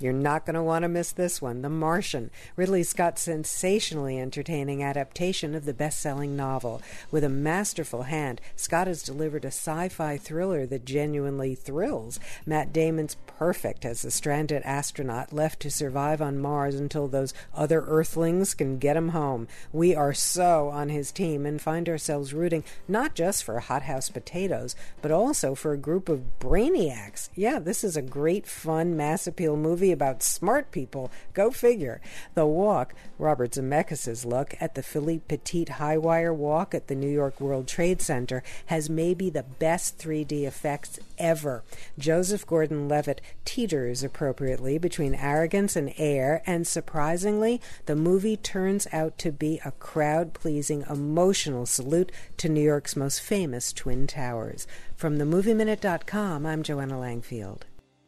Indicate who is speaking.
Speaker 1: You're not going to want to miss this one, The Martian, Ridley Scott's sensationally entertaining adaptation of the best selling novel. With a masterful hand, Scott has delivered a sci fi thriller that genuinely thrills. Matt Damon's perfect as a stranded astronaut left to survive on Mars until those other Earthlings can get him home. We are so on his team and find ourselves rooting not just for hothouse potatoes, but also for a group of brainiacs. Yeah, this is a great, fun, mass appeal movie about smart people. Go figure. The Walk, Robert Zemeckis' look at the Philippe Petit high wire walk at the New York World Trade Center, has maybe the best 3D effects ever. Joseph Gordon Levitt teeters appropriately between arrogance and air, and surprisingly, the movie turns out to be a crowd pleasing, emotional salute to New York's most famous Twin Towers. From themovieminute.com, I'm Joanna Langfield.